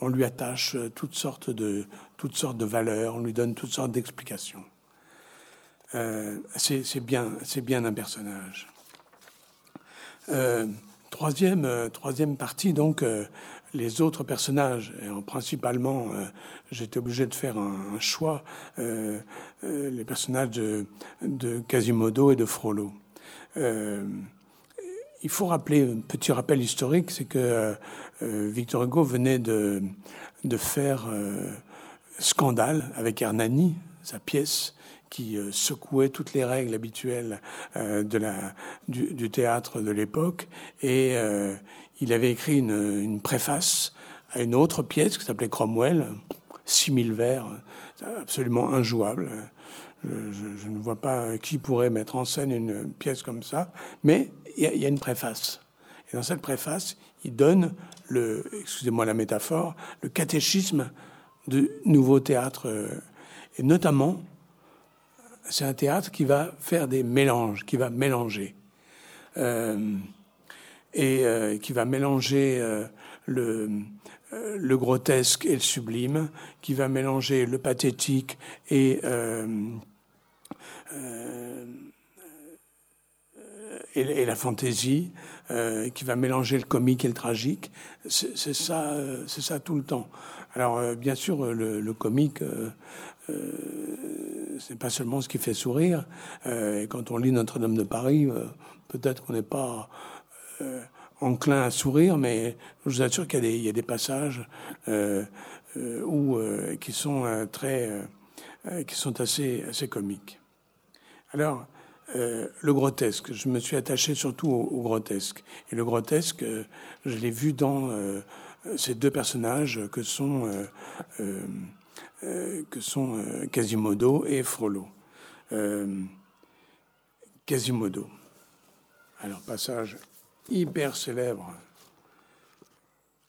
on lui attache toutes sortes de, toutes sortes de valeurs, on lui donne toutes sortes d'explications. c'est bien, bien un personnage. troisième, troisième partie, donc, les autres personnages, et principalement, euh, j'étais obligé de faire un, choix, euh, euh, les personnages de, Quasimodo et de Frollo. il faut rappeler, un petit rappel historique, c'est que Victor Hugo venait de, de faire scandale avec Hernani, sa pièce, qui secouait toutes les règles habituelles de la, du, théâtre de l'époque. Et il avait écrit une, préface à une autre pièce qui s'appelait Cromwell, 6000 vers, absolument injouable. Je, ne vois pas qui pourrait mettre en scène une pièce comme ça, mais il y, a une préface. Et dans cette préface, il donne excusez-moi la métaphore, le catéchisme du nouveau théâtre. Et notamment, c'est un théâtre qui va faire des mélanges, qui va mélanger. Euh, et euh, qui va mélanger euh, le, euh, le, grotesque et le sublime, qui va mélanger le pathétique et, et, la fantaisie, qui va mélanger le comique et le tragique. C'est ça, c'est ça tout le temps. Alors bien sûr, le, le comique. Euh, c'est pas seulement ce qui fait sourire. et quand on lit Notre-Dame de Paris, peut-être qu'on n'est pas euh, enclin à sourire, mais je vous assure qu'il y, a des passages euh, euh, où, qui sont très, qui sont assez, assez comiques. Alors, le grotesque, je me suis attaché surtout au, grotesque. Et le grotesque, je l'ai vu dans ces deux personnages que sont, que sont Quasimodo et Frollo. Quasimodo. Alors, passage hyper célèbre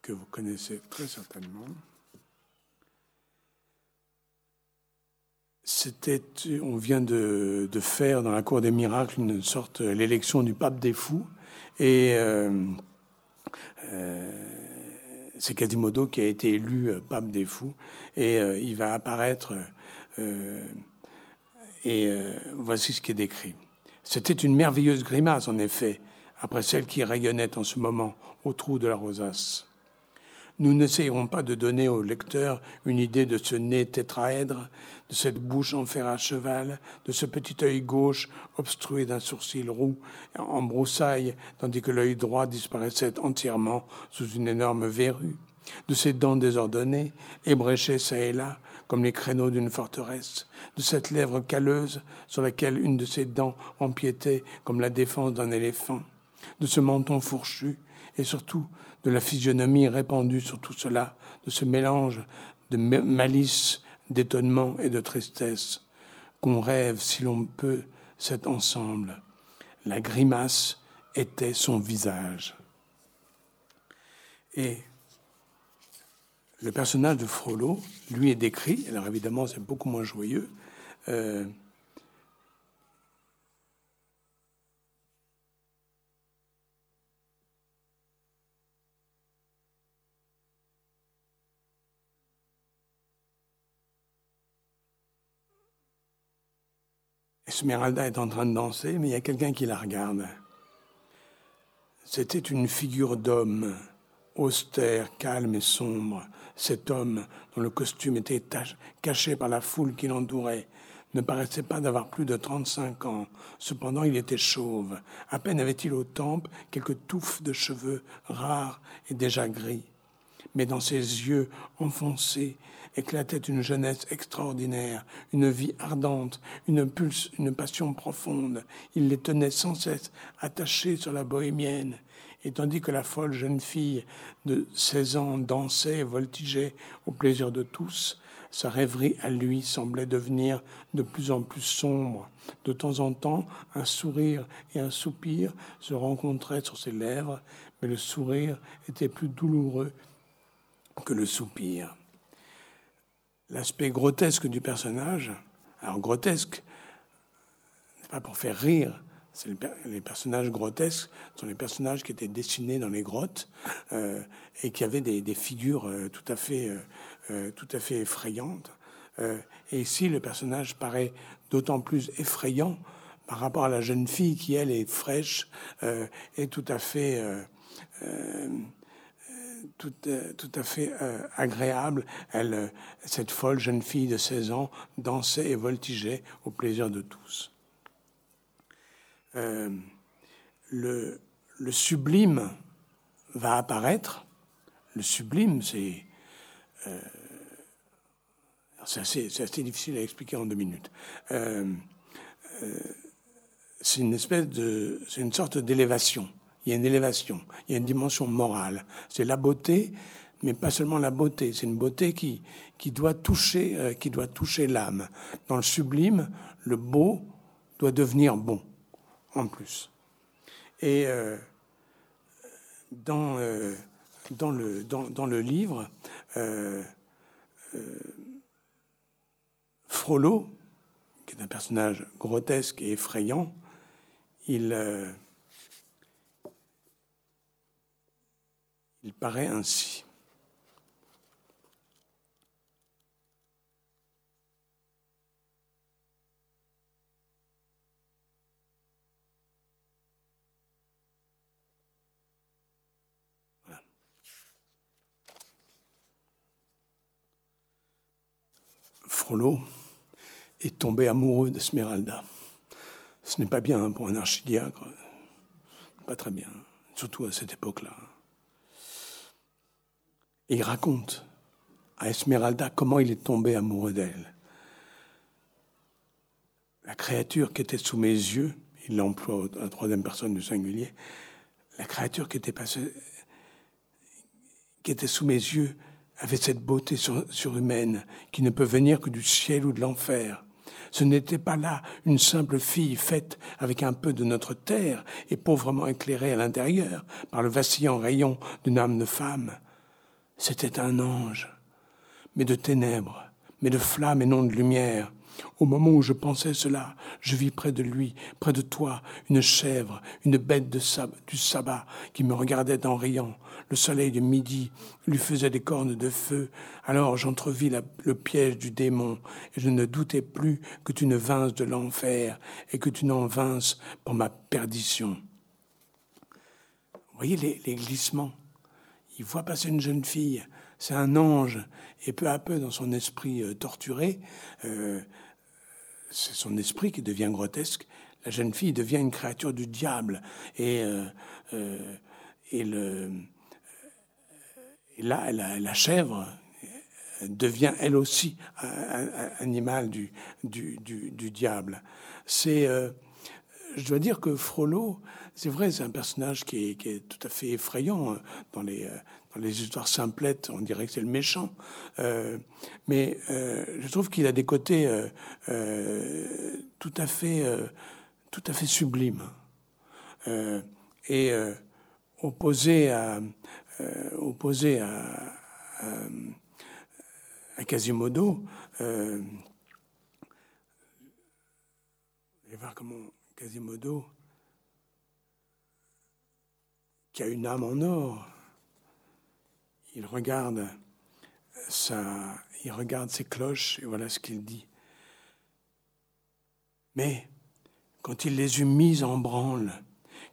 que vous connaissez très certainement. On vient de, faire dans la cour des miracles une sorte l'élection du pape des fous, et euh, euh, c'est Quasimodo qui a été élu pape des fous, et euh, il va apparaître. et voici ce qui est décrit. C'était une merveilleuse grimace, en effet, après celle qui rayonnait en ce moment au trou de la rosace. Nous n'essayerons pas de donner au lecteur une idée de ce nez tétraèdre, de cette bouche en fer à cheval, de ce petit œil gauche obstrué d'un sourcil roux en broussaille, tandis que l'œil droit disparaissait entièrement sous une énorme verrue, de ses dents désordonnées, ébréchées çà et là, comme les créneaux d'une forteresse, de cette lèvre calleuse sur laquelle une de ses dents empiétait comme la défense d'un éléphant, de ce menton fourchu et surtout de la physionomie répandue sur tout cela, de ce mélange de malice, d'étonnement et de tristesse, qu'on rêve, si l'on peut, cet ensemble. La grimace était son visage. Et le personnage de Frollo, lui, est décrit, alors évidemment c'est beaucoup moins joyeux, euh, Esmeralda est en train de danser, mais il y a quelqu'un qui la regarde. C'était une figure d'homme, austère, calme et sombre. Cet homme, dont le costume était caché par la foule qui l'entourait, ne paraissait pas d'avoir plus de 35 ans. Cependant, il était chauve. À peine avait-il aux tempes quelques touffes de cheveux rares et déjà gris. Mais dans ses yeux enfoncés éclatait une jeunesse extraordinaire, une vie ardente, une pulse, une passion profonde. Il les tenait sans cesse attachés sur la bohémienne. Et tandis que la folle jeune fille de 16 ans dansait et voltigeait au plaisir de tous, sa rêverie à lui semblait devenir de plus en plus sombre. De temps en temps, un sourire et un soupir se rencontraient sur ses lèvres, mais le sourire était plus douloureux que le soupir l'aspect grotesque du personnage. Alors grotesque, pas pour faire rire, les, personnages grotesques sont les personnages qui étaient dessinés dans les grottes euh, et qui avaient des, figures euh, tout à fait, euh, tout à fait effrayantes. et ici, le personnage paraît d'autant plus effrayant par rapport à la jeune fille qui, elle, est fraîche et tout à fait, tout, tout, à fait agréable. Elle, cette folle jeune fille de 16 ans dansait et voltigeait au plaisir de tous. Euh, le, sublime va apparaître. Le sublime, c'est euh, c'est assez, difficile à expliquer en deux minutes. Euh, c'est une espèce de, c'est une sorte d'élévation. Il y a une élévation, il y a une dimension morale. C'est la beauté, mais pas seulement la beauté. C'est une beauté qui, doit toucher, doit toucher l'âme. Dans le sublime, le beau doit devenir bon en plus. Et euh, dans, euh, dans, le, dans, dans, le livre, euh, Frollo, qui est un personnage grotesque et effrayant, il, il paraît ainsi. Frollo est tombé amoureux d'Esmeralda. Ce n'est pas bien pour un archidiacre, pas très bien, surtout à cette époque-là. Et il raconte à Esmeralda comment il est tombé amoureux d'elle. La créature qui était sous mes yeux, il l'emploie à la troisième personne du singulier, la créature qui était, passée, qui était sous mes yeux avait cette beauté surhumaine qui ne peut venir que du ciel ou de l'enfer. Ce n'était pas là une simple fille faite avec un peu de notre terre et pauvrement éclairée à l'intérieur par le vacillant rayon d'une âme de femme. C'était un ange, mais de ténèbres, mais de flammes et non de lumière, au moment où je pensais cela, je vis près de lui, près de toi, une chèvre, une bête de du sabbat qui me regardait en riant. Le soleil de midi lui faisait des cornes de feu. Alors j'entrevis le piège du démon et je ne doutais plus que tu ne vinces de l'enfer et que tu n'en vinces pour ma perdition. Voyez les, glissements? Il voit passer une jeune fille, c'est un ange, et peu à peu, dans son esprit euh, torturé, euh, c'est son esprit qui devient grotesque. La jeune fille devient une créature du diable. Et, euh, là, la, chèvre devient elle aussi un, animal du, diable. C'est, je dois dire que Frollo, c'est vrai, c'est un personnage qui est, tout à fait effrayant dans les, histoires simplettes, on dirait que c'est le méchant. Euh, mais euh, je trouve qu'il a des côtés euh, tout à fait, tout à fait sublimes. et opposé à, opposé à, à, Quasimodo, euh, voir comment Quasimodo, qui a une âme en or, il regarde il regarde ses cloches et voilà ce qu'il dit. Mais quand il les eut mises en branle,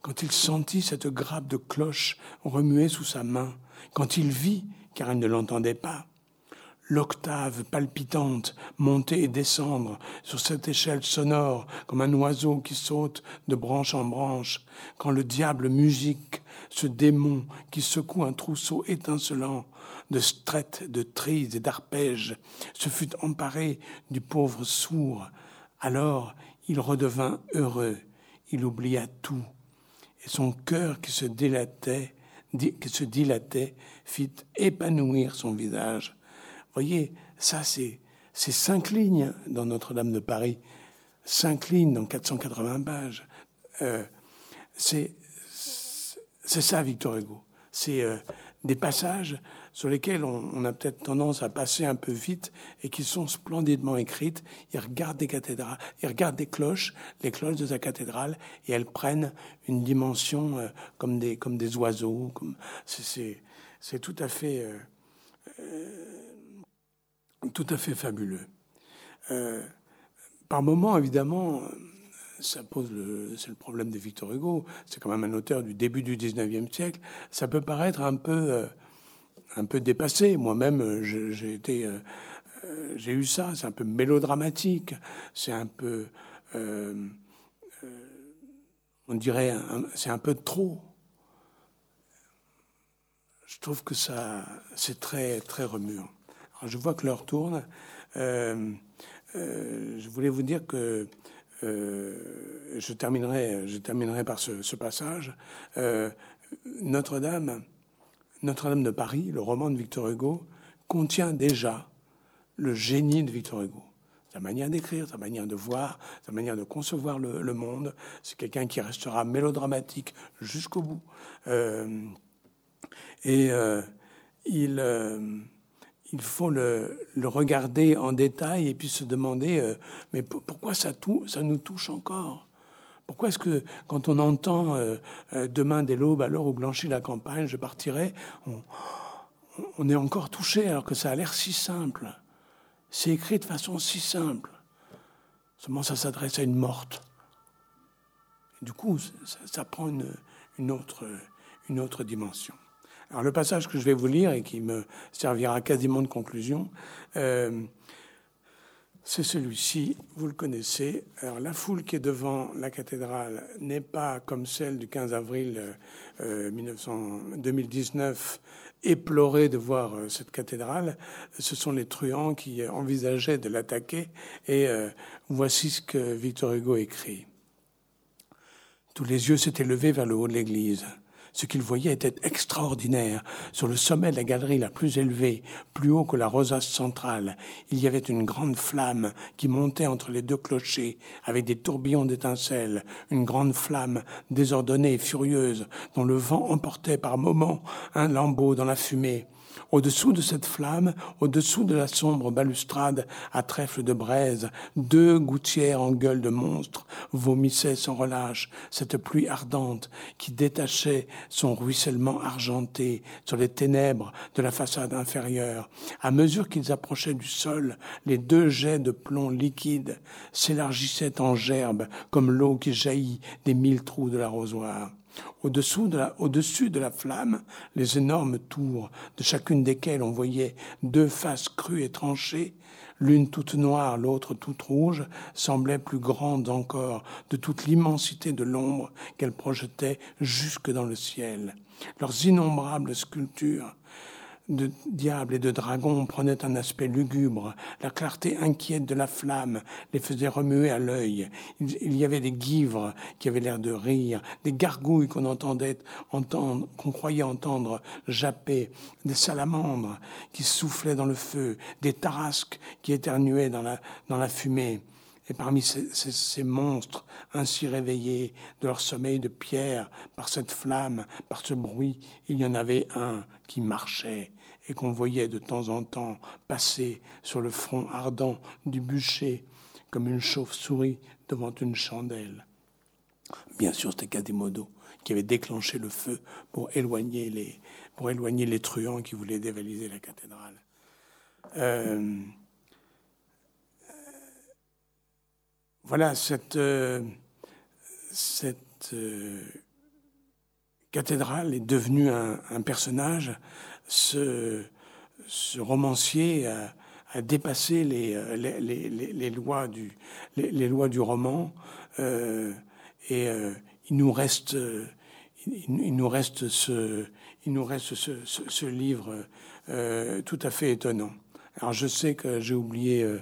quand il sentit cette grappe de cloches remuer sous sa main, quand il vit, car il ne l'entendait pas, l'octave palpitante monter et descendre sur cette échelle sonore comme un oiseau qui saute de branche en branche, quand le diable musique, ce démon qui secoue un trousseau étincelant de strettes, de trilles et d'arpèges, se fut emparé du pauvre sourd. Alors il redevint heureux, il oublia tout, et son cœur qui se dilatait, qui se dilatait fit épanouir son visage voyez, ça, c'est cinq lignes dans Notre-Dame de Paris, cinq lignes dans 480 pages. Euh, c'est ça, Victor Hugo. C'est euh, des passages sur lesquels on, a peut-être tendance à passer un peu vite et qui sont splendidement écrites. Il regarde des cathédrales, il regarde des cloches, les cloches de sa cathédrale, et elles prennent une dimension euh, comme des comme des oiseaux. Comme c'est tout à fait euh, tout à fait fabuleux. par moments, évidemment, ça pose le, c'est le problème de Victor Hugo. C'est quand même un auteur du début du 19e siècle. Ça peut paraître un peu, un peu dépassé. Moi-même, euh, euh, j'ai eu ça. C'est un peu mélodramatique. C'est un peu, euh, on dirait, c'est un peu trop. Je trouve que ça, c'est très, très remuant. Je vois que l'heure tourne. je voulais vous dire que je terminerai, je terminerai par ce, passage. Notre-Dame notre-Dame de Paris, le roman de Victor Hugo, contient déjà le génie de Victor Hugo. Sa manière d'écrire, sa manière de voir, sa manière de concevoir le, monde. C'est quelqu'un qui restera mélodramatique jusqu'au bout. Euh, et euh, il, euh, il faut le, regarder en détail et puis se demander, mais pourquoi ça, nous touche encore? Pourquoi est-ce que quand on entend euh, euh, demain dès l'aube, l'heure où blanchit la campagne, je partirai, on, est encore touché alors que ça a l'air si simple? C'est écrit de façon si simple. Seulement ça s'adresse à une morte. du coup, ça, prend une autre dimension. Alors le passage que je vais vous lire et qui me servira quasiment de conclusion, euh, c'est celui-ci, vous le connaissez. La foule qui est devant la cathédrale n'est pas comme celle du 15 avril 2019, euh, éplorée de voir euh, cette cathédrale. Ce sont les truands qui envisageaient de l'attaquer. Et euh, voici ce que Victor Hugo écrit. Tous les yeux s'étaient levés vers le haut de l'église. Ce qu'il voyait était extraordinaire. Sur le sommet de la galerie la plus élevée, plus haut que la rosace centrale, il y avait une grande flamme qui montait entre les deux clochers avec des tourbillons d'étincelles, une grande flamme désordonnée et furieuse dont le vent emportait par moments un lambeau dans la fumée. Au-dessous de cette flamme, au-dessous de la sombre balustrade à trèfle de braise, deux gouttières en gueule de monstre vomissaient sans relâche cette pluie ardente qui détachait son ruissellement argenté sur les ténèbres de la façade inférieure. À mesure qu'ils approchaient du sol, les deux jets de plomb liquide s'élargissaient en gerbes comme l'eau qui jaillit des mille trous de l'arrosoir. Au-dessous de, la, au-dessus de la flamme, les énormes tours, de chacune desquelles on voyait deux faces crues et tranchées, l'une toute noire, l'autre toute rouge, semblaient plus grandes encore de toute l'immensité de l'ombre qu'elles projetaient jusque dans le ciel. Leurs innombrables sculptures de diables et de dragons prenaient un aspect lugubre. La clarté inquiète de la flamme les faisait remuer à l'œil. Il y avait des guivres qui avaient l'air de rire, des gargouilles qu'on entendait qu'on croyait entendre japper, des salamandres qui soufflaient dans le feu, des tarasques qui éternuaient dans la fumée. Et parmi ces, monstres ainsi réveillés de leur sommeil de pierre par cette flamme, par ce bruit, il y en avait un qui marchait et qu'on voyait de temps en temps passer sur le front ardent du bûcher comme une chauve-souris devant une chandelle. Bien sûr, c'était Quasimodo qui avait déclenché le feu pour éloigner les, pour éloigner les truands qui voulaient dévaliser la cathédrale. Euh, voilà, cette, euh, euh, cathédrale est devenue un, personnage. Ce, romancier a, dépassé les, les, lois du, les, lois du roman euh, et il nous reste, il, nous reste ce livre tout à fait étonnant. Alors je sais que j'ai oublié, euh,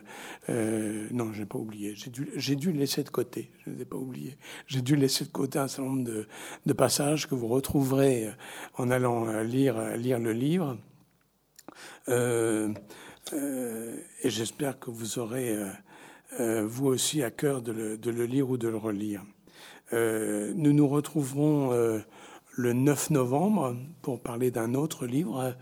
euh, non, j'ai pas oublié. J'ai dû, j'ai dû laisser de côté. Je ne les ai pas oubliés. J'ai dû laisser de côté un certain nombre de, passages que vous retrouverez euh, en allant lire, le livre. Et j'espère que vous aurez vous aussi à cœur de le, lire ou de le relire. nous nous retrouverons le 9 novembre pour parler d'un autre livre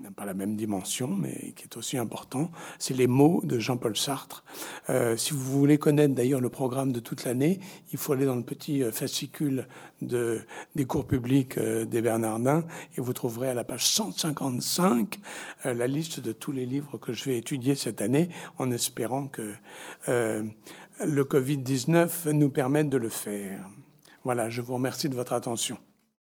n'a pas la même dimension, mais qui est aussi important. C'est Les mots de Jean-Paul Sartre. Euh, si vous voulez connaître d'ailleurs le programme de toute l'année, il faut aller dans le petit euh, fascicule de, des cours publics euh, des Bernardins et vous trouverez à la page 155 euh, la liste de tous les livres que je vais étudier cette année en espérant que le Covid-19 nous permette de le faire. Voilà, je vous remercie de votre attention.